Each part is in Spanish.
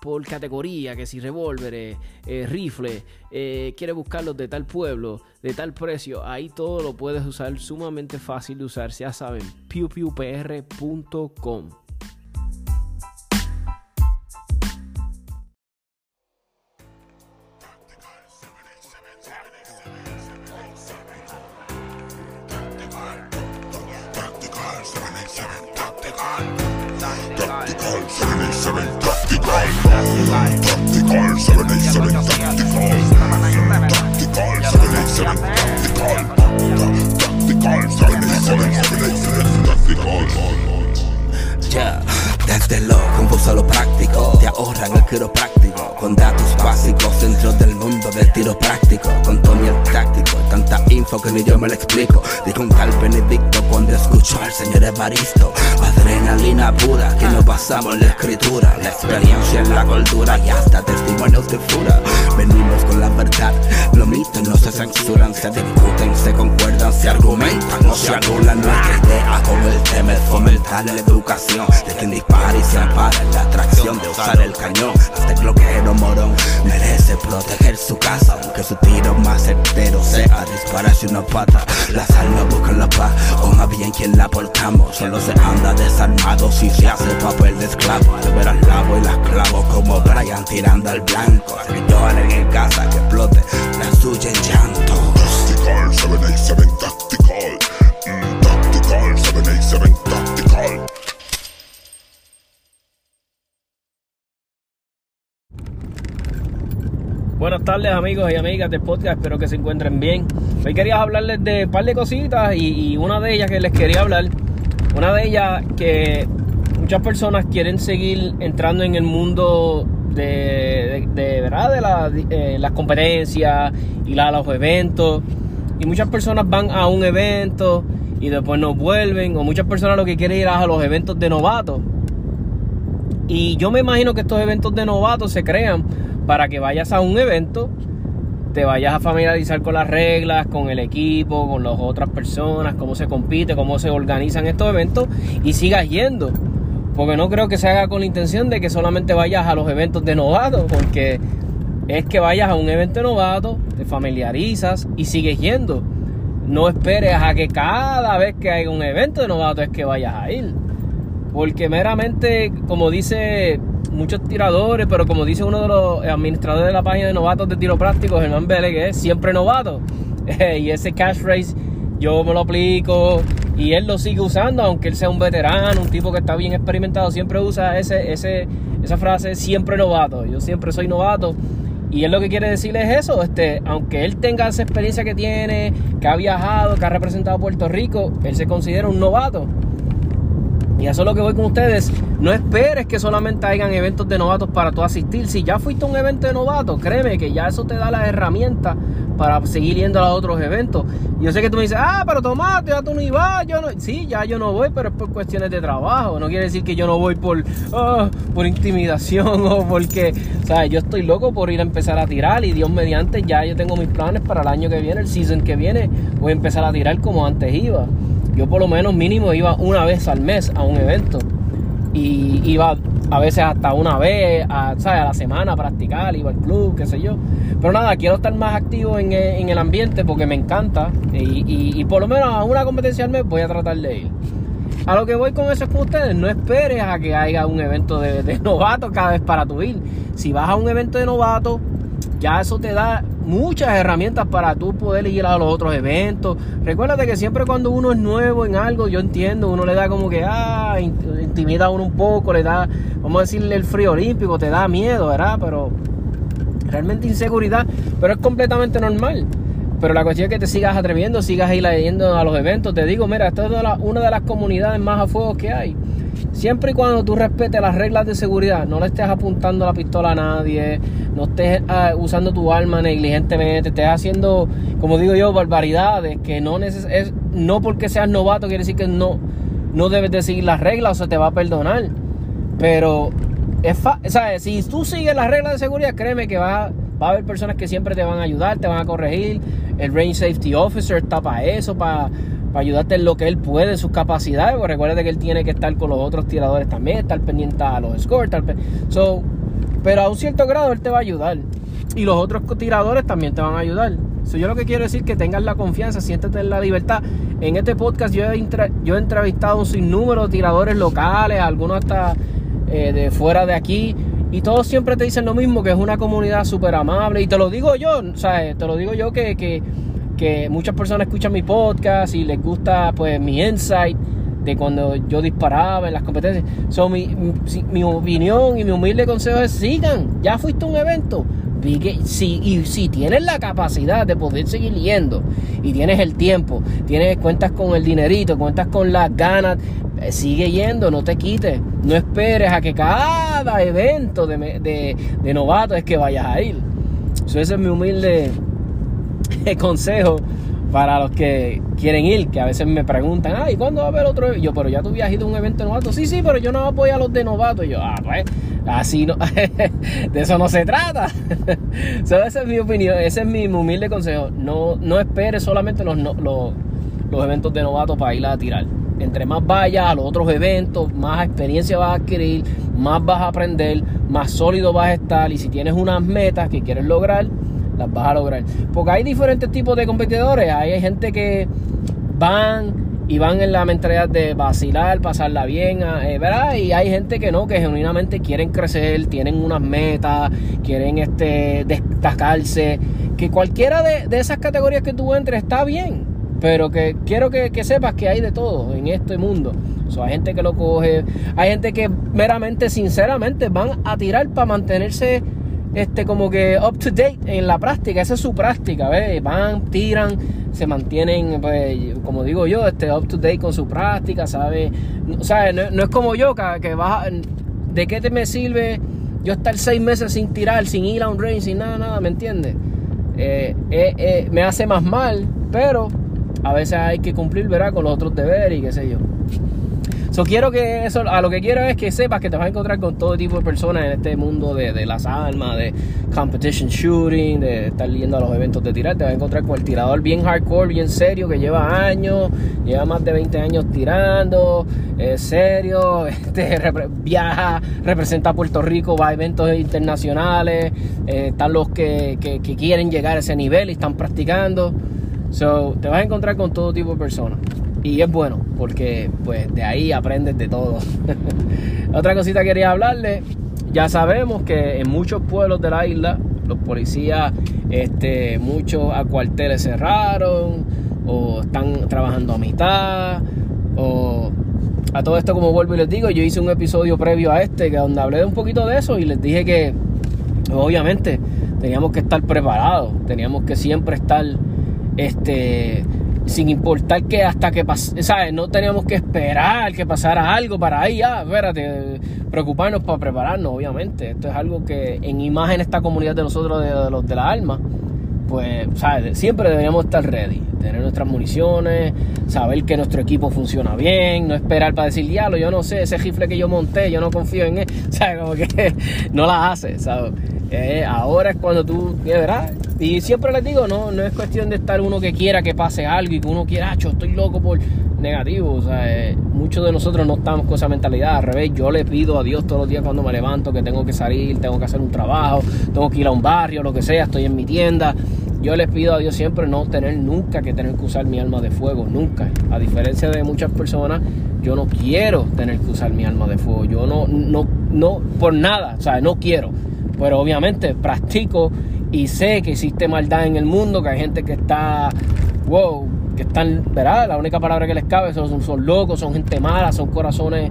por categoría, que si revólveres, eh, rifles, eh, quieres buscarlos de tal pueblo, de tal precio, ahí todo lo puedes usar, sumamente fácil de usar, ya saben, pewpewpr.com. Adrenalina pura que nos basamos en la escritura, la experiencia en la cultura y hasta testimonios de fura. Venimos con la verdad, mitos no se censuran, se discuten, se concuerdan, se argumentan, no se anulan nuestra idea con el tema es fomentar la educación de quien dispara y se ampara en la atracción de usar el cañón. Hasta el bloqueo morón merece proteger su casa, aunque su tiro más certero sea dispararse una pata. Las almas buscan la paz, o más bien quien la portamos. Solo se anda desarmado si se hace papel de esclavo. Al ver al lavo y las clavo Brian tirando al blanco. Lloren en casa que explote la suya en llanto. Tactical, 787 Tactical. Mm, tactical, 787 Tactical. Buenas tardes amigos y amigas del podcast, espero que se encuentren bien. Hoy quería hablarles de un par de cositas y, y una de ellas que les quería hablar, una de ellas que muchas personas quieren seguir entrando en el mundo de, ¿verdad? de la- eh, las competencias y la- los eventos y muchas personas van a un evento y después no vuelven o muchas personas lo que quieren ir a los eventos de novatos y yo me imagino que estos eventos de novatos se crean para que vayas a un evento, te vayas a familiarizar con las reglas, con el equipo, con las otras personas, cómo se compite, cómo se organizan estos eventos y sigas yendo. Porque no creo que se haga con la intención de que solamente vayas a los eventos de novatos, porque es que vayas a un evento de novatos, te familiarizas y sigues yendo. No esperes a que cada vez que haya un evento de novatos es que vayas a ir. Porque meramente, como dice muchos tiradores, pero como dice uno de los administradores de la página de novatos de tiro práctico, Germán Vélez, que es siempre novato. y ese catchphrase yo me lo aplico y él lo sigue usando, aunque él sea un veterano, un tipo que está bien experimentado, siempre usa ese, ese, esa frase siempre novato. Yo siempre soy novato. Y él lo que quiere decir es eso, este, aunque él tenga esa experiencia que tiene, que ha viajado, que ha representado a Puerto Rico, él se considera un novato. Y eso es lo que voy con ustedes. No esperes que solamente hayan eventos de novatos para tú asistir. Si ya fuiste a un evento de novatos, créeme que ya eso te da las herramientas para seguir yendo a otros eventos. Yo sé que tú me dices, ah, pero tomate, ya tú no ibas, yo no. Sí, ya yo no voy, pero es por cuestiones de trabajo. No quiere decir que yo no voy por, ah, por intimidación o porque, o sea, yo estoy loco por ir a empezar a tirar y Dios mediante ya yo tengo mis planes para el año que viene, el season que viene, voy a empezar a tirar como antes iba. Yo por lo menos mínimo iba una vez al mes a un evento. Y iba a veces hasta una vez, a, ¿sabes? a la semana a practicar, iba al club, qué sé yo. Pero nada, quiero estar más activo en, el- en el ambiente porque me encanta. Y por lo menos a una competencia al mes voy a tratar de ir. A lo que voy con eso es con ustedes, no esperes a que haya un evento de, de novato cada vez para tu ir. Si vas a un evento de novato, ya eso te da muchas herramientas para tú poder ir a los otros eventos. Recuérdate que siempre cuando uno es nuevo en algo, yo entiendo, uno le da como que, ah, in- intimida a uno un poco, le da, vamos a decirle el frío olímpico, te da miedo, ¿verdad? Pero realmente inseguridad, pero es completamente normal. Pero la cuestión es que te sigas atreviendo, sigas ir yendo a los eventos. Te digo, mira, esta es una de las comunidades más a fuego que hay. Siempre y cuando tú respetes las reglas de seguridad, no le estés apuntando la pistola a nadie, no estés ah, usando tu arma negligentemente, estés haciendo, como digo yo, barbaridades que no, neces es- no porque seas novato quiere decir que no, no debes de seguir las reglas o se te va a perdonar. Pero es ¿sabes? si tú sigues las reglas de seguridad, créeme que va, va a haber personas que siempre te van a ayudar, te van a corregir. El Range Safety Officer está para eso, para, para ayudarte en lo que él puede, sus capacidades. Porque recuerda que él tiene que estar con los otros tiradores también, estar pendiente a los scores. pero a un cierto grado él te va a ayudar. Y los otros tiradores también te van a ayudar. So, yo lo que quiero decir es que tengas la confianza, siéntete en la libertad. En este podcast yo he, yo he entrevistado un sinnúmero de tiradores locales, algunos hasta eh, de fuera de aquí. Y todos siempre te dicen lo mismo, que es una comunidad súper amable. Y te lo digo yo, ¿sabes? Te lo digo yo que, que muchas personas escuchan mi podcast y les gusta pues mi insight de cuando yo disparaba en las competencias. So, mi, mi, opinión y mi humilde consejo es sigan. Ya fuiste a un evento. Si, y si tienes la capacidad de poder seguir yendo y tienes el tiempo, tienes cuentas con el dinerito, cuentas con las ganas, eh, sigue yendo, no te quites. No esperes a que cada evento de, de, de novato es que vayas a ir. So, ese es mi humilde consejo para los que quieren ir, que a veces me preguntan, ay, ¿cuándo va a haber otro evento? Yo, pero ya tú habías a un evento novato. Sí, sí, pero yo no voy a los de novato. Y yo, ah, pues, así no, de eso no se trata. esa es mi opinión, ese es mi humilde consejo. No, no esperes solamente los, los, los eventos de novato para ir a tirar. Entre más vayas a los otros eventos, más experiencia vas a adquirir, más vas a aprender, más sólido vas a estar. Y si tienes unas metas que quieres lograr, las vas a lograr. Porque hay diferentes tipos de competidores. Hay gente que van y van en la mentalidad de vacilar, pasarla bien, eh, ¿verdad? Y hay gente que no, que genuinamente quieren crecer, tienen unas metas, quieren este, destacarse. Que cualquiera de, de esas categorías que tú entres está bien. Pero que quiero que, que sepas que hay de todo en este mundo. Hay gente que lo coge, hay gente que meramente, sinceramente, van a tirar para mantenerse este como que up to date en la práctica, esa es su práctica, ¿ves? Van, tiran, se mantienen, pues, como digo yo, este up to date con su práctica, ¿sabes? O sea, no, es como yo, que, vas, ¿de qué te me sirve yo estar seis meses sin tirar, sin ir a un range, sin nada, nada, ¿me entiendes? Eh, eh, eh, me hace más mal, pero a veces hay que cumplir, ¿verdad? Con los otros deberes y qué sé yo. So, quiero que eso, a lo que quiero es que sepas que te vas a encontrar con todo tipo de personas en este mundo de, de las armas, de competition shooting, de estar yendo a los eventos de tirar. Te vas a encontrar con el tirador bien hardcore, bien serio, que lleva años, lleva más de 20 años tirando, es serio, este, viaja, representa a Puerto Rico, va a eventos internacionales, eh, están los que, que- que quieren llegar a ese nivel y están practicando. So, te vas a encontrar con todo tipo de personas. Y es bueno, porque pues de ahí aprendes de todo. Otra cosita que quería hablarle, ya sabemos que en muchos pueblos de la isla, los policías, este, muchos a cuarteles cerraron, o están trabajando a mitad, o a todo esto como vuelvo y les digo, yo hice un episodio previo a este, que donde hablé de un poquito de eso y les dije que obviamente teníamos que estar preparados, teníamos que siempre estar este sin importar que hasta que pase. No teníamos que esperar que pasara algo para ahí, ah, espérate, preocuparnos para prepararnos, obviamente. Esto es algo que en imagen esta comunidad de nosotros, de, de los de la alma, pues, ¿sabes? Siempre deberíamos estar ready, tener nuestras municiones, saber que nuestro equipo funciona bien, no esperar para decir, diablo, yo no sé, ese rifle que yo monté, yo no confío en él, ¿sabes? Como que no la hace, ¿sabes? Eh, ahora es cuando tú, verdad, y siempre les digo, no, no es cuestión de estar uno que quiera que pase algo y que uno quiera, "Acho, estoy loco por negativo, o sea, eh, muchos de nosotros no estamos con esa mentalidad, al revés, yo le pido a Dios todos los días cuando me levanto que tengo que salir, tengo que hacer un trabajo, tengo que ir a un barrio, lo que sea, estoy en mi tienda, yo les pido a Dios siempre no tener nunca que tener que usar mi arma de fuego, nunca. A diferencia de muchas personas, yo no quiero tener que usar mi arma de fuego. Yo no, no, no, por nada, o sea, no quiero. Pero obviamente practico y sé que existe maldad en el mundo, que hay gente que está, wow, que están, ¿verdad? La única palabra que les cabe son, son locos, son gente mala, son corazones.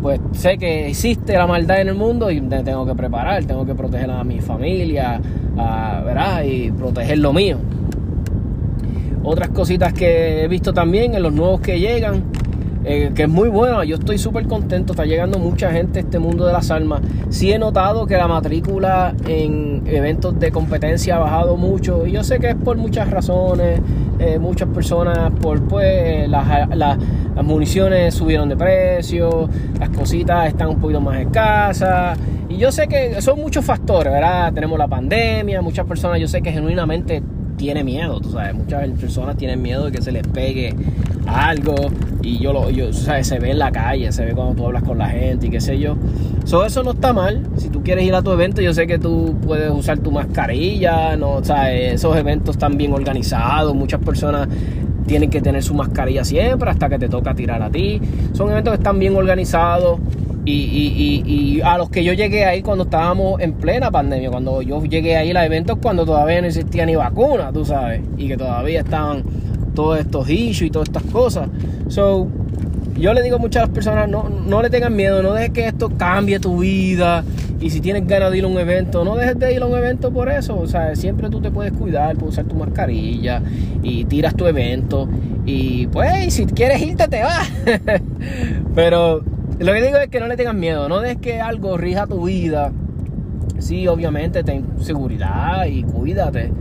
Pues sé que existe la maldad en el mundo y me tengo que preparar, tengo que proteger a mi familia, a- ¿verdad? Y proteger lo mío. Otras cositas que he visto también en los nuevos que llegan, eh, que es muy bueno. Yo estoy súper contento. Está llegando mucha gente a este mundo de las almas. Sí he notado que la matrícula en eventos de competencia ha bajado mucho. Y yo sé que es por muchas razones. Eh, muchas personas, por pues, las, las, las municiones subieron de precio. Las cositas están un poquito más escasas. Y yo sé que son muchos factores, ¿verdad? Tenemos la pandemia. Muchas personas, yo sé que genuinamente tiene miedo, tú sabes, muchas personas tienen miedo de que se les pegue algo y yo lo, yo, sabes, se ve en la calle, se ve cuando tú hablas con la gente y qué sé yo. So, eso no está mal. Si tú quieres ir a tu evento, yo sé que tú puedes usar tu mascarilla, no, sea, esos eventos están bien organizados, muchas personas tienen que tener su mascarilla siempre hasta que te toca tirar a ti. Son eventos que están bien organizados. Y, a los que yo llegué ahí cuando estábamos en plena pandemia, cuando yo llegué ahí a eventos cuando todavía no existía ni vacuna, tú sabes, y que todavía estaban todos estos issues y todas estas cosas. So, yo le digo a muchas personas, no, no le tengan miedo, no dejes que esto cambie tu vida. Y si tienes ganas de ir a un evento, no dejes de ir a un evento por eso. O sea, siempre tú te puedes cuidar, puedes usar tu mascarilla y tiras tu evento. Y pues, si quieres irte, te vas. Pero lo que digo es que no le tengas miedo, no dejes que algo rija tu vida. Sí, obviamente ten seguridad y cuídate.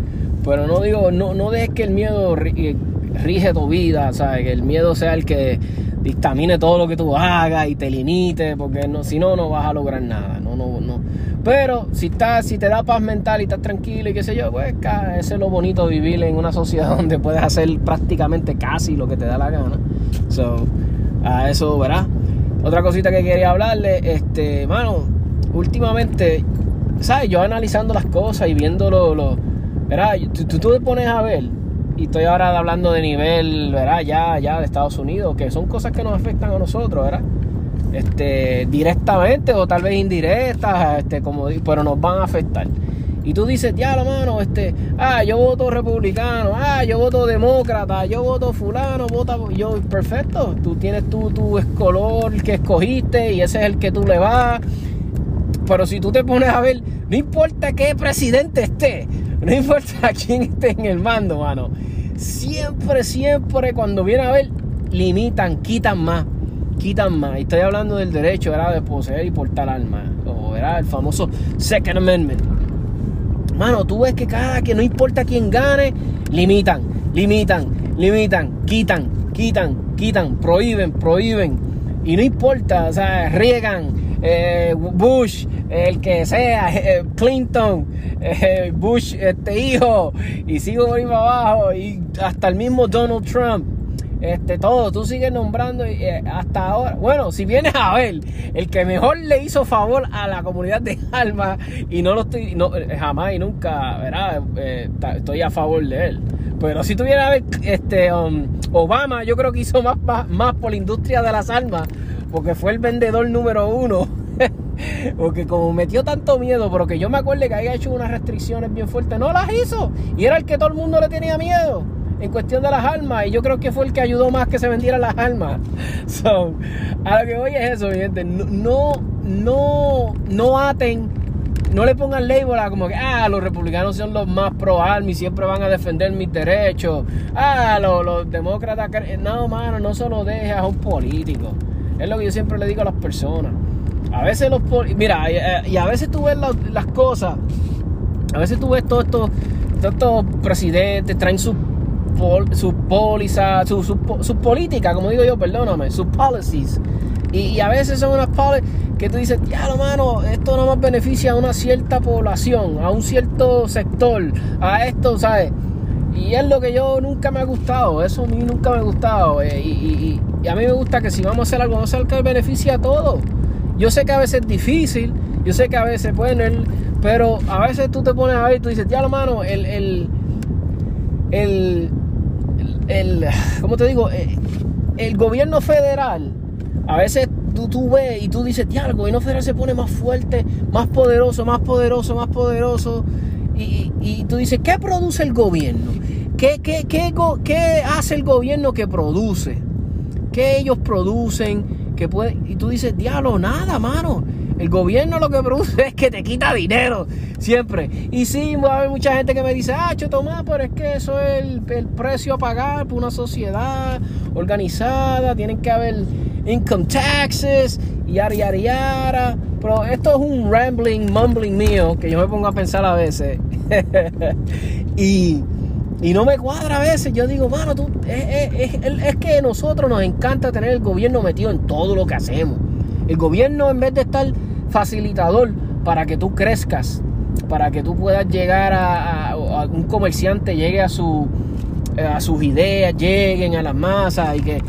Pero no digo, no, no dejes que el miedo rige tu vida, ¿sabes? Que el miedo sea el que dictamine todo lo que tú hagas y te limite, porque no, si no, no vas a lograr nada. No, no, no. Pero si estás, si te da paz mental y estás tranquilo y qué sé yo, pues ese es lo bonito de vivir en una sociedad donde puedes hacer prácticamente casi lo que te da la gana. So, a eso verás. Otra cosita que quería hablarle, este, mano, últimamente, ¿sabes? Yo analizando las cosas y viendo lo, lo ¿verdad? Tú, tú te pones a ver, y estoy ahora hablando de nivel, ¿verdad? Ya, ya de Estados Unidos, que son cosas que nos afectan a nosotros, ¿verdad? Este, directamente o tal vez indirectas, este, como, pero nos van a afectar. Y tú dices, ya, mano, este, ah, yo voto republicano, ah, yo voto demócrata, yo voto fulano, vota, yo, perfecto, tú tienes tu, tu color que escogiste y ese es el que tú le vas. Pero si tú te pones a ver, no importa qué presidente esté, no importa quién esté en el mando, mano, siempre, siempre cuando viene a ver, limitan, quitan más, quitan más. Estoy hablando del derecho, era de poseer y portar armas, o era el famoso Second Amendment. Mano, tú ves que cada que no importa quién gane, limitan, limitan, limitan, quitan, quitan, quitan, prohíben, prohíben. Y no importa, o sea, riegan, eh, Bush, el que sea, eh, Clinton, eh, Bush, este hijo, y sigo por ahí para abajo, y hasta el mismo Donald Trump este, todo, tú sigues nombrando eh, hasta ahora. Bueno, si vienes a ver, el que mejor le hizo favor a la comunidad de Alma, y no lo estoy, no, eh, jamás y nunca, ¿verdad? Eh, estoy a favor de él. Pero si tú vienes a ver, este, um, Obama, yo creo que hizo más, más, más por la industria de las armas, porque fue el vendedor número uno. porque como metió tanto miedo, pero que yo me acuerdo que había hecho unas restricciones bien fuertes, no las hizo. Y era el que todo el mundo le tenía miedo en cuestión de las armas y yo creo que fue el que ayudó más que se vendieran las armas. So, a lo que voy es eso, mi gente. No, no, no aten, no le pongan label a como que, ah, los republicanos son los más pro armas y siempre van a defender mis derechos. Ah, los, demócratas, no, mano, no solo dejes a un político. Es lo que yo siempre le digo a las personas. A veces los mira, y, a veces tú ves las, cosas, a veces tú ves todos estos, todos estos presidentes, traen sus sus pólizas, sus su, su políticas, como digo yo, perdóname, sus policies. Y, a veces son unas policies que tú dices, ya, mano, esto no más beneficia a una cierta población, a un cierto sector, a esto, ¿sabes? Y es lo que yo nunca me ha gustado, eso a mí nunca me ha gustado. Eh, y, a mí me gusta que si vamos a hacer algo, vamos a hacer que beneficie a todos. Yo sé que a veces es difícil, yo sé que a veces, bueno, pero a veces tú te pones a ver y tú dices, ya, mano, el, el, el el, ¿cómo te digo? Eh, el gobierno federal, a veces tú, tú ves y tú dices, ya, el gobierno federal se pone más fuerte, más poderoso, más poderoso, más poderoso. Y, y tú dices, ¿qué produce el gobierno? ¿Qué, qué, qué, qué hace el gobierno que produce? ¿Qué ellos producen? Que puede, y tú dices, diablo, nada, mano. El gobierno lo que produce es que te quita dinero, siempre. Y sí, va a haber mucha gente que me dice, ah, Tomás, pero es que eso es el, precio a pagar por una sociedad organizada, tienen que haber income taxes, y yara, yara, yara. Pero esto es un rambling, mumbling mío que yo me pongo a pensar a veces. y, y, no me cuadra a veces. Yo digo, mano, tú, es, es, es, que nosotros nos encanta tener el gobierno metido en todo lo que hacemos. El gobierno, en vez de estar facilitador para que tú crezcas, para que tú puedas llegar a, un comerciante, llegue a, su, a sus ideas, lleguen a las masas y que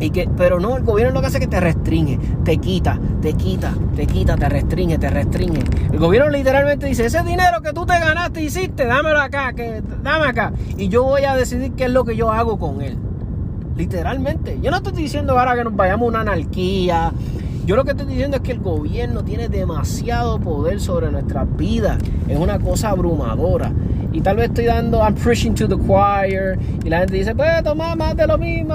y que, pero no, el gobierno lo que hace es que te restringe, te quita, te quita, te quita, te restringe, te restringe. El gobierno literalmente dice, ese dinero que tú te ganaste hiciste, dámelo acá, que, dame acá. Y yo voy a decidir qué es lo que yo hago con él. Literalmente. Yo no estoy diciendo ahora que nos vayamos a una anarquía. Yo lo que estoy diciendo es que el gobierno tiene demasiado poder sobre nuestras vidas. Es una cosa abrumadora y tal vez estoy dando, I'm preaching to the choir, y la gente dice, pues toma más de lo mismo,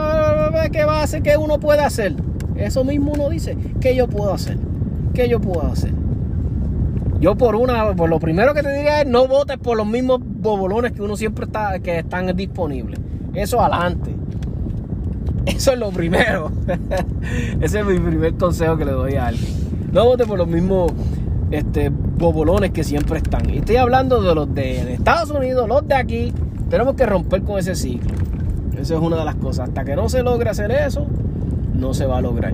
¿qué va a hacer? ¿Qué uno puede hacer? Eso mismo uno dice, ¿qué yo puedo hacer? ¿Qué yo puedo hacer? Yo por una, por lo primero que te diría es no votes por los mismos bobolones que uno siempre está, que están disponibles. Eso adelante. Eso es lo primero. Ese es mi primer consejo que le doy a alguien. No votes por los mismos este, bobolones que siempre están. Y estoy hablando de los de, Estados Unidos, los de aquí. Tenemos que romper con ese ciclo. Esa es una de las cosas. Hasta que no se logre hacer eso, no se va a lograr.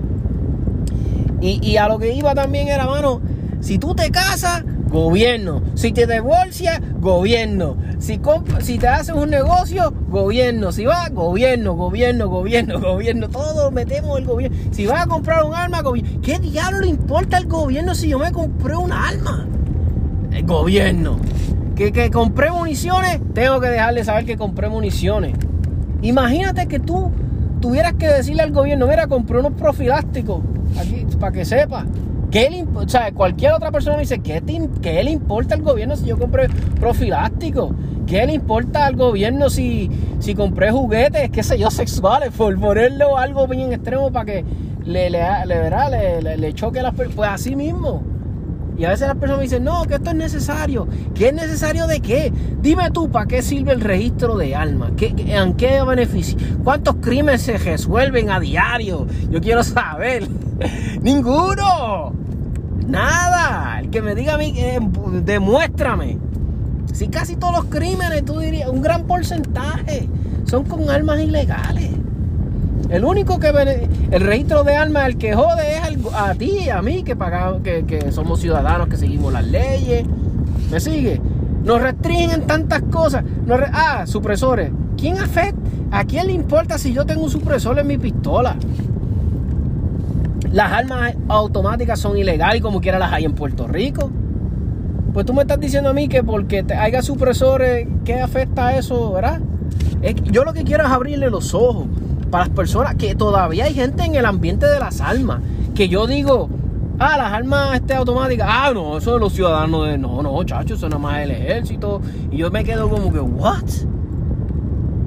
Y, y a lo que iba también era, mano, si tú te casas, gobierno. Si te divorcias, gobierno. Si, si te haces un negocio, gobierno. Si vas, gobierno, gobierno, gobierno, gobierno. Todos metemos el gobierno. Si vas a comprar un arma, gobierno. ¿Qué diablo le importa al gobierno si yo me compré un arma? El gobierno. Que, que compré municiones, tengo que dejarle saber que compré municiones. Imagínate que tú tuvieras que decirle al gobierno, mira, compré unos profilácticos, aquí, para que sepa. ¿Qué le, o sea, cualquier otra persona me dice, ¿qué, le importa al gobierno si yo compré profiláctico? ¿Qué le importa al gobierno si, si compré juguetes, qué sé yo, sexuales, por ponerlo algo bien extremo para que le, le, le, le, choque a las? Pues así mismo. Y a veces las personas me dicen, no, que esto es necesario. ¿Qué es necesario de qué? Dime tú, ¿para qué sirve el registro de alma? ¿Qué, ¿En qué beneficio? ¿Cuántos crímenes se resuelven a diario? Yo quiero saber. Ninguno. Nada. El que me diga a mí, eh, demuéstrame. Si casi todos los crímenes, tú dirías, un gran porcentaje, son con armas ilegales. El único que el registro de armas el que jode es a ti a mí que pagamos, que, somos ciudadanos, que seguimos las leyes. ¿Me sigue? Nos restringen tantas cosas. ah, supresores. ¿Quién afecta? ¿A quién le importa si yo tengo un supresor en mi pistola? Las armas automáticas son ilegales como quiera las hay en Puerto Rico. Pues tú me estás diciendo a mí que porque te haya supresores, ¿qué afecta a eso, verdad? yo lo que quiero es abrirle los ojos para las personas que todavía hay gente en el ambiente de las armas. Que yo digo, ah, las armas este, automáticas, ah, no, eso de los ciudadanos de, no, no, chacho, eso nada más el ejército. Y yo me quedo como que, ¿what?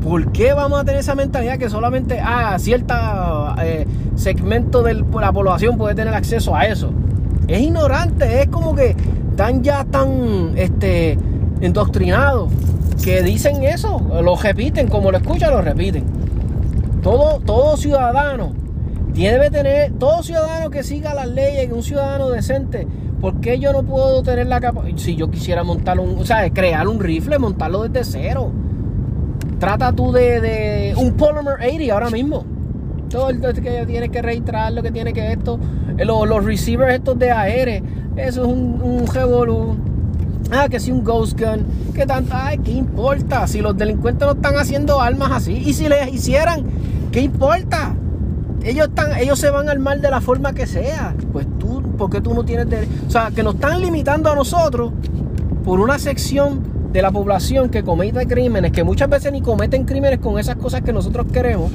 ¿Por qué vamos a tener esa mentalidad que solamente ah, cierta eh, segmento de la población puede tener acceso a eso? Es ignorante, es como que están ya tan este, endoctrinados que dicen eso, lo repiten, como lo escuchan, lo repiten. Todo, todo ciudadano debe tener, todo ciudadano que siga las leyes, que un ciudadano decente, ¿por qué yo no puedo tener la capacidad? Si yo quisiera montar un, o sea, crear un rifle, montarlo desde cero Trata tú de, un Polymer 80 ahora mismo. Todo el que tiene que registrar, lo que tiene que esto. Eh, los, los receivers estos de AR. Eso es un, un Ah, que si un Ghost Gun. ¿Qué tanto? Ay, ¿qué importa? Si los delincuentes no están haciendo armas así. Y si les hicieran, ¿qué importa? Ellos, están, ellos se van al mal de la forma que sea. Pues tú, ¿por qué tú no tienes derecho? O sea, que nos están limitando a nosotros por una sección de la población que comete crímenes, que muchas veces ni cometen crímenes con esas cosas que nosotros queremos,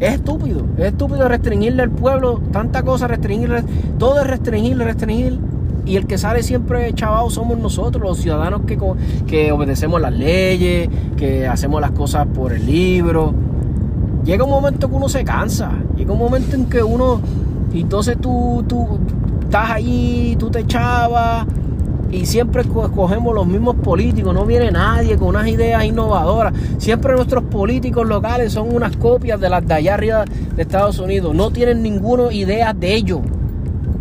es estúpido. Es estúpido restringirle al pueblo tanta cosa, restringirle, todo es restringir, restringir. Y el que sale siempre chavado somos nosotros, los ciudadanos que, que obedecemos las leyes, que hacemos las cosas por el libro. Llega un momento que uno se cansa, llega un momento en que uno, y entonces tú, tú estás allí, tú te echabas y siempre escogemos los mismos políticos, no viene nadie con unas ideas innovadoras. Siempre nuestros políticos locales son unas copias de las de allá arriba de Estados Unidos, no tienen ninguna idea de ellos.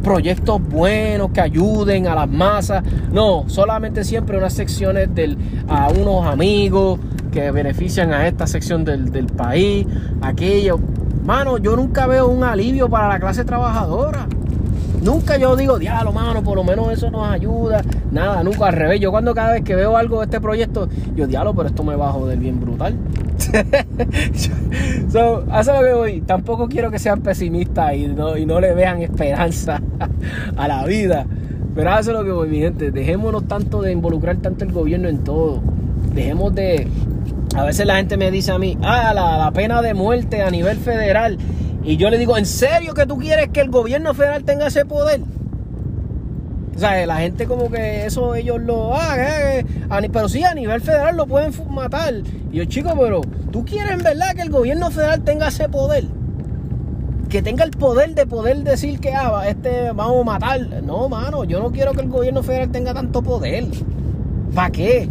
Proyectos buenos que ayuden a las masas, no, solamente siempre unas secciones del, a unos amigos que benefician a esta sección del, del país, aquello. Mano, yo nunca veo un alivio para la clase trabajadora. Nunca yo digo, diablo, mano, por lo menos eso nos ayuda. Nada, nunca al revés. Yo cuando cada vez que veo algo de este proyecto, yo diablo, pero esto me va a joder bien brutal. so, lo que voy. Tampoco quiero que sean pesimistas y no, y no le vean esperanza a la vida. Pero hace lo que voy, mi gente. Dejémonos tanto de involucrar tanto el gobierno en todo. Dejemos de. A veces la gente me dice a mí, ah, la, pena de muerte a nivel federal. Y yo le digo, ¿en serio que tú quieres que el gobierno federal tenga ese poder? O sea, la gente como que eso ellos lo hagan, pero sí, a nivel federal lo pueden matar. Y yo, chico, pero ¿tú quieres en verdad que el gobierno federal tenga ese poder? Que tenga el poder de poder decir que ah, este vamos a matar. No, mano, yo no quiero que el gobierno federal tenga tanto poder. ¿Para qué?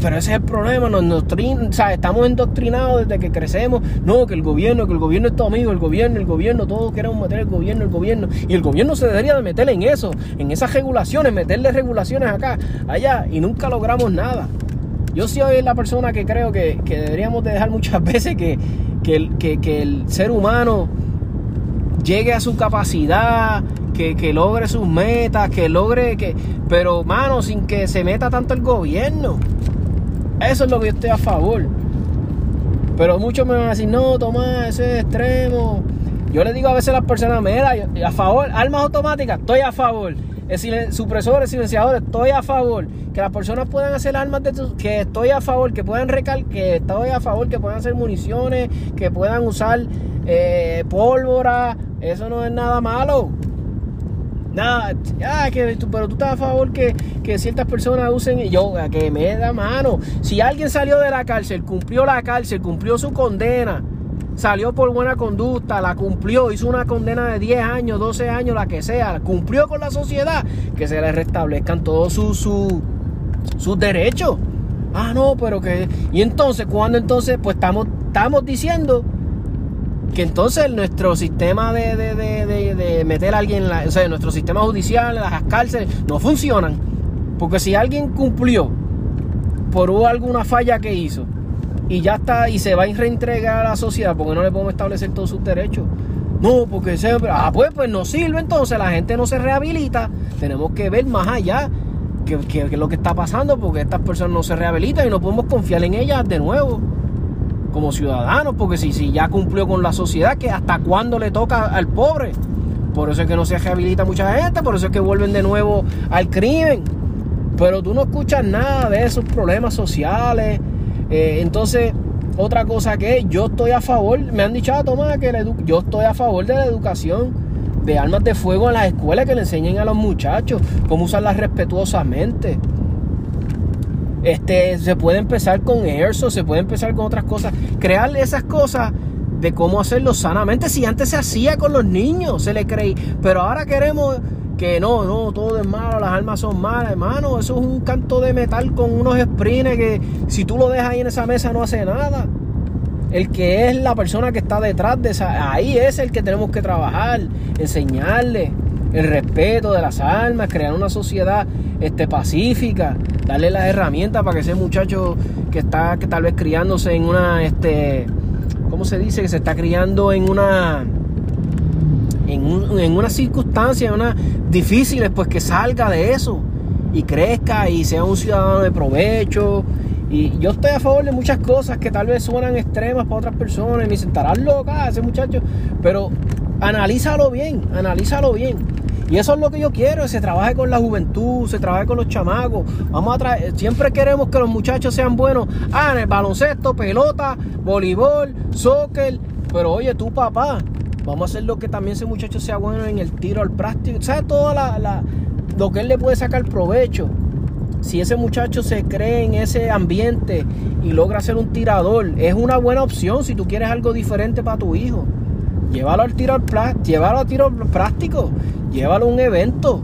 Pero ese es el problema, nos, nos o sea, estamos endoctrinados desde que crecemos. No, que el gobierno, que el gobierno es tu amigo, el gobierno, el gobierno, todos queremos meter el gobierno, el gobierno. Y el gobierno se debería de meter en eso, en esas regulaciones, meterle regulaciones acá, allá, y nunca logramos nada. Yo soy la persona que creo que, deberíamos de dejar muchas veces que, que, que el ser humano llegue a su capacidad, que, que, logre sus metas, que logre que. Pero, mano, sin que se meta tanto el gobierno. Eso es lo que yo estoy a favor. Pero muchos me van a decir, no, Tomás, ese es extremo. Yo le digo a veces a las personas, mira, a favor, armas automáticas, estoy a favor. supresores, silenciadores, estoy a favor. Que las personas puedan hacer armas de que estoy a favor, que puedan recal, que estoy a favor, que puedan hacer municiones, que puedan usar eh, pólvora. Eso no es nada malo. Nada, ah, que, pero tú estás a favor que, ciertas personas usen yo, que me da mano. Si alguien salió de la cárcel, cumplió la cárcel, cumplió su condena, salió por buena conducta, la cumplió, hizo una condena de 10 años, 12 años, la que sea, cumplió con la sociedad, que se le restablezcan todos sus sus derechos. Ah, no, pero que. Y entonces, cuando entonces, pues estamos, estamos diciendo que entonces nuestro sistema de, de, meter a alguien, o sea, nuestro sistema judicial, las cárceles, no funcionan. Porque si alguien cumplió por alguna falla que hizo y ya está y se va a reentregar a la sociedad porque no le podemos establecer todos sus derechos. No, porque siempre, ah, pues, pues no sirve entonces, la gente no se rehabilita. Tenemos que ver más allá qué es lo que está pasando porque estas personas no se rehabilitan y no podemos confiar en ellas de nuevo como ciudadanos, porque si, si ya cumplió con la sociedad, que hasta cuándo le toca al pobre. Por eso es que no se rehabilita mucha gente, por eso es que vuelven de nuevo al crimen. Pero tú no escuchas nada de esos problemas sociales. Eh, entonces, otra cosa que yo estoy a favor, me han dicho, a ah, Tomás, que yo estoy a favor de la educación de armas de fuego en las escuelas, que le enseñen a los muchachos cómo usarlas respetuosamente. Este, se puede empezar con Airsoft, se puede empezar con otras cosas. Crear esas cosas de cómo hacerlo sanamente. Si antes se hacía con los niños, se le creí. Pero ahora queremos que no, no, todo es malo, las armas son malas, hermano. Eso es un canto de metal con unos sprints que si tú lo dejas ahí en esa mesa no hace nada. El que es la persona que está detrás de esa, ahí es el que tenemos que trabajar, enseñarle el respeto de las armas, crear una sociedad este, pacífica, darle las herramientas para que ese muchacho que está que tal vez criándose en una, este, ¿cómo se dice? Que se está criando en una, en, un, en una circunstancia, una difíciles, pues que salga de eso y crezca y sea un ciudadano de provecho. Y yo estoy a favor de muchas cosas que tal vez suenan extremas para otras personas y me sentarán loca ese muchacho, pero analízalo bien, analízalo bien. Y eso es lo que yo quiero, se trabaje con la juventud, se trabaje con los chamacos. Vamos a traer, siempre queremos que los muchachos sean buenos. Ah, en el baloncesto, pelota, voleibol, soccer. Pero oye, tú papá, vamos a hacer lo que también ese muchacho sea bueno en el tiro al práctico. ¿Sabes todo la, lo que él le puede sacar provecho? Si ese muchacho se cree en ese ambiente y logra ser un tirador, es una buena opción si tú quieres algo diferente para tu hijo. Llévalo al tiro, al plá- llévalo a tiro práctico, llévalo a un evento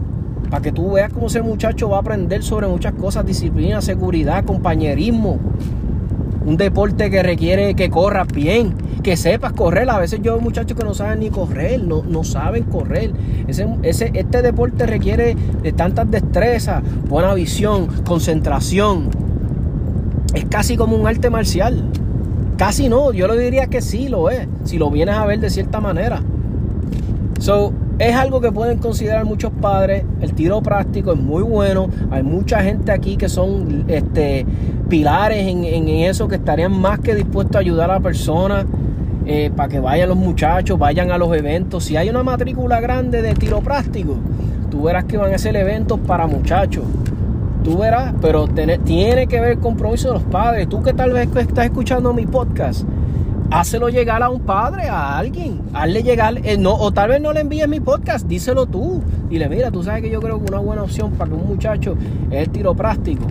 para que tú veas cómo ese muchacho va a aprender sobre muchas cosas, disciplina, seguridad, compañerismo. Un deporte que requiere que corras bien, que sepas correr. A veces yo veo muchachos que no saben ni correr, no, no saben correr. Ese, ese, este deporte requiere de tantas destrezas, buena visión, concentración. Es casi como un arte marcial. Casi no, yo le diría que sí lo es, si lo vienes a ver de cierta manera. So, es algo que pueden considerar muchos padres. El tiro práctico es muy bueno. Hay mucha gente aquí que son este, pilares en, eso, que estarían más que dispuestos a ayudar a la persona eh, para que vayan los muchachos, vayan a los eventos. Si hay una matrícula grande de tiro práctico, tú verás que van a hacer eventos para muchachos. Tú verás, pero tiene, tiene que ver el compromiso de los padres. Tú que tal vez estás escuchando mi podcast, hácelo llegar a un padre, a alguien. Hazle llegar, eh, no, o tal vez no le envíes mi podcast, díselo tú. Dile, mira, tú sabes que yo creo que una buena opción para un muchacho es el tiro práctico.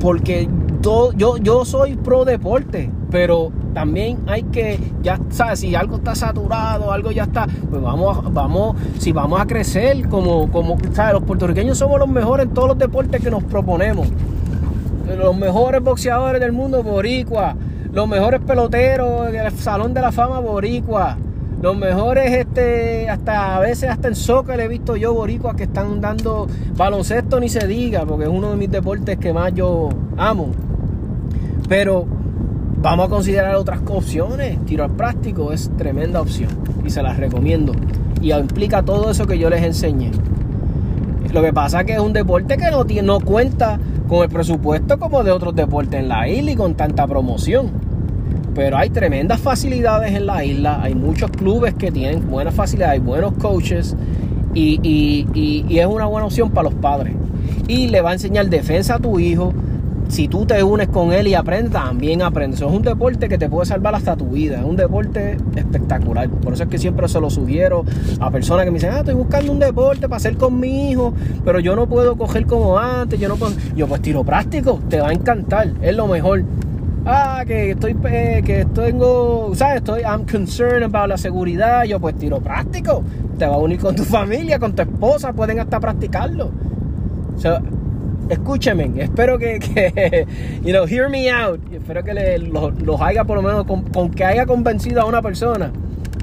Porque yo, yo soy pro deporte, pero también hay que, ya sabes, si algo está saturado, algo ya está, pues vamos, vamos, si vamos a crecer como, como, sabes, los puertorriqueños somos los mejores en todos los deportes que nos proponemos. Los mejores boxeadores del mundo boricua, los mejores peloteros del Salón de la Fama boricua, los mejores este hasta a veces hasta en soccer he visto yo boricua que están dando baloncesto ni se diga, porque es uno de mis deportes que más yo amo. Pero vamos a considerar otras opciones. Tiro al práctico es tremenda opción y se las recomiendo. Y implica todo eso que yo les enseñé. Lo que pasa es que es un deporte que no, no cuenta con el presupuesto como de otros deportes en la isla y con tanta promoción. Pero hay tremendas facilidades en la isla, hay muchos clubes que tienen buenas facilidades, hay buenos coaches y es una buena opción para los padres. Y le va a enseñar defensa a tu hijo. Si tú te unes con él y aprendes, también aprendes. Es un deporte que te puede salvar hasta tu vida. Es un deporte espectacular. Por eso es que siempre se lo sugiero a personas que me dicen, ah, estoy buscando un deporte para hacer con mi hijo, pero yo no puedo coger como antes, yo no puedo. Yo pues tiro práctico, te va a encantar, es lo mejor. Ah, que estoy, eh, que tengo, ¿sabes? Estoy, I'm concerned about la seguridad. Yo pues tiro práctico. Te va a unir con tu familia, con tu esposa, pueden hasta practicarlo. So, escúcheme, espero que, you know, hear me out. Espero que le- lo- los haya por lo menos, con, que haya convencido a una persona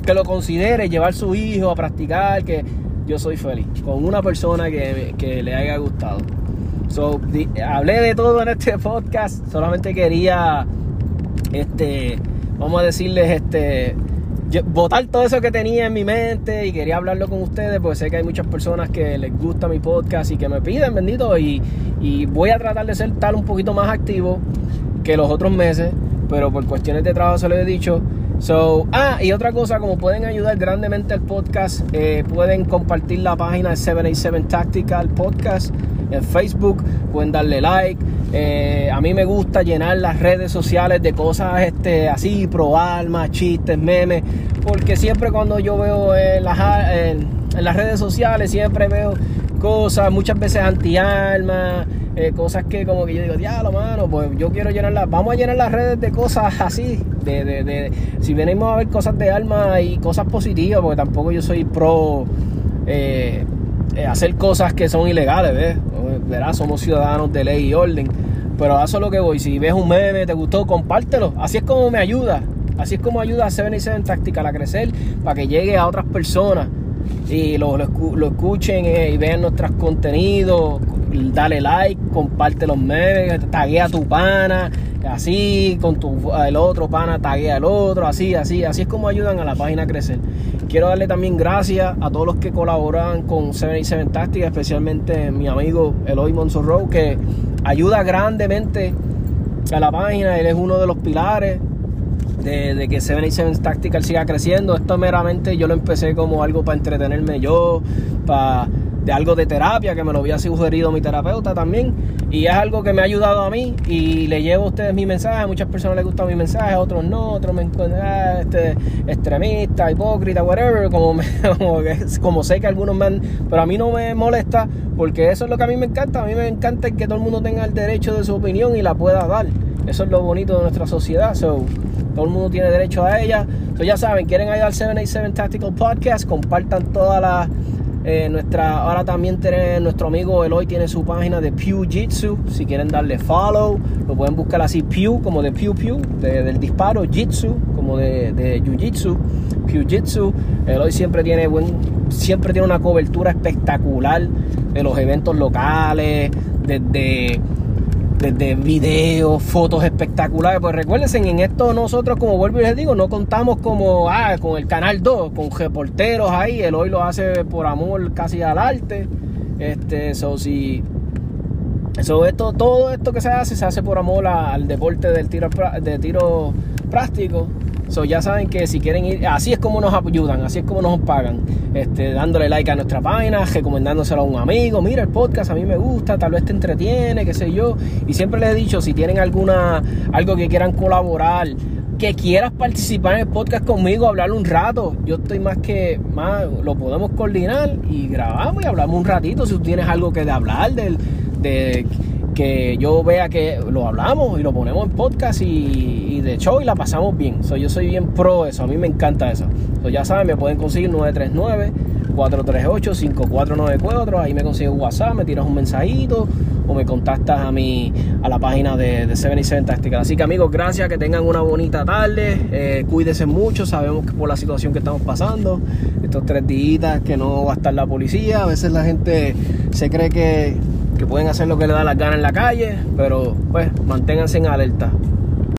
que lo considere llevar su hijo a practicar, que yo soy feliz con una persona que, que le haya gustado. So, hablé de todo en este podcast, solamente quería, este, vamos a decirles, este, botar todo eso que tenía en mi mente y quería hablarlo con ustedes, porque sé que hay muchas personas que les gusta mi podcast y que me piden, bendito, y, y voy a tratar de ser tal un poquito más activo que los otros meses, pero por cuestiones de trabajo se lo he dicho. So, ah, y otra cosa, como pueden ayudar grandemente al podcast, eh, pueden compartir la página de 787 Tactical Podcast en Facebook, pueden darle like. Eh, a mí me gusta llenar las redes sociales de cosas este, así, probar más chistes, memes, porque siempre cuando yo veo en las, en, en las redes sociales, siempre veo cosas, muchas veces anti-armas, eh, cosas que como que yo digo, diablo, mano, pues yo quiero llenarlas, vamos a llenar las redes de cosas así, de, de, de- si venimos a ver cosas de armas y cosas positivas, porque tampoco yo soy pro eh, eh, hacer cosas que son ilegales, ¿ves? Verás, somos ciudadanos de ley y orden, pero eso es lo que voy, si ves un meme, te gustó, compártelo, así es como me ayuda, así es como ayuda a 77 Tactical a crecer, para que llegue a otras personas y lo, lo, lo escuchen eh, y vean nuestros contenidos, dale like, comparte los memes, taguea a tu pana, así, con tu el otro pana, taguea al otro, así, así, así es como ayudan a la página a crecer. Quiero darle también gracias a todos los que colaboran con 77 Tactics, especialmente mi amigo Eloy Monsorro, que ayuda grandemente a la página, él es uno de los pilares de, de que 77 Tactical siga creciendo. Esto meramente yo lo empecé como algo para entretenerme yo, para de algo de terapia que me lo había sugerido mi terapeuta también y es algo que me ha ayudado a mí y le llevo a ustedes mi mensaje, a muchas personas les gusta mi mensaje, a otros no, otros me encuentran ah, este, extremista, hipócrita, whatever, como, me- como, como sé que algunos me han, pero a mí no me molesta porque eso es lo que a mí me encanta, a mí me encanta que todo el mundo tenga el derecho de su opinión y la pueda dar Eso es lo bonito de nuestra sociedad. So, todo el mundo tiene derecho a ella. So, ya saben, quieren ir al 787 Tactical Podcast, compartan todas las eh, nuestra, ahora también tiene, nuestro amigo Eloy tiene su página de Pew Jitsu. Si quieren darle follow, lo pueden buscar así Pew, como de Pew Pew, del disparo, Jitsu, como de, de Jiu Jitsu, Pew Jitsu. Eloy siempre tiene buen, siempre tiene una cobertura espectacular de los eventos locales, desde desde videos, fotos espectaculares. Pues recuérdense, en esto nosotros, como vuelvo y les digo, no contamos como ah, con el canal 2, con reporteros ahí. El hoy lo hace por amor casi al arte. Este, eso si. Eso, esto, todo esto que se hace, se hace por amor al deporte del tiro, de tiro práctico. So, ya saben que si quieren ir, así es como nos ayudan, así es como nos pagan. Este, dándole like a nuestra página, recomendándoselo a un amigo. Mira el podcast, a mí me gusta, tal vez te entretiene, qué sé yo. Y siempre les he dicho, si tienen alguna, algo que quieran colaborar, que quieras participar en el podcast conmigo, hablar un rato, yo estoy más que más, lo podemos coordinar y grabamos y hablamos un ratito. Si tú tienes algo que de hablar del, de que yo vea que lo hablamos y lo ponemos en podcast y, de show y la pasamos bien. yo soy bien pro eso, a mí me encanta eso. ya saben, me pueden conseguir 939-438-5494, ahí me consigues WhatsApp, me tiras un mensajito o me contactas a mi, a la página de, de 77 Tactical. Así que amigos, gracias, que tengan una bonita tarde, eh, cuídense mucho, sabemos que por la situación que estamos pasando, estos tres días que no va a estar la policía, a veces la gente se cree que que pueden hacer lo que les da la gana en la calle, pero pues manténganse en alerta.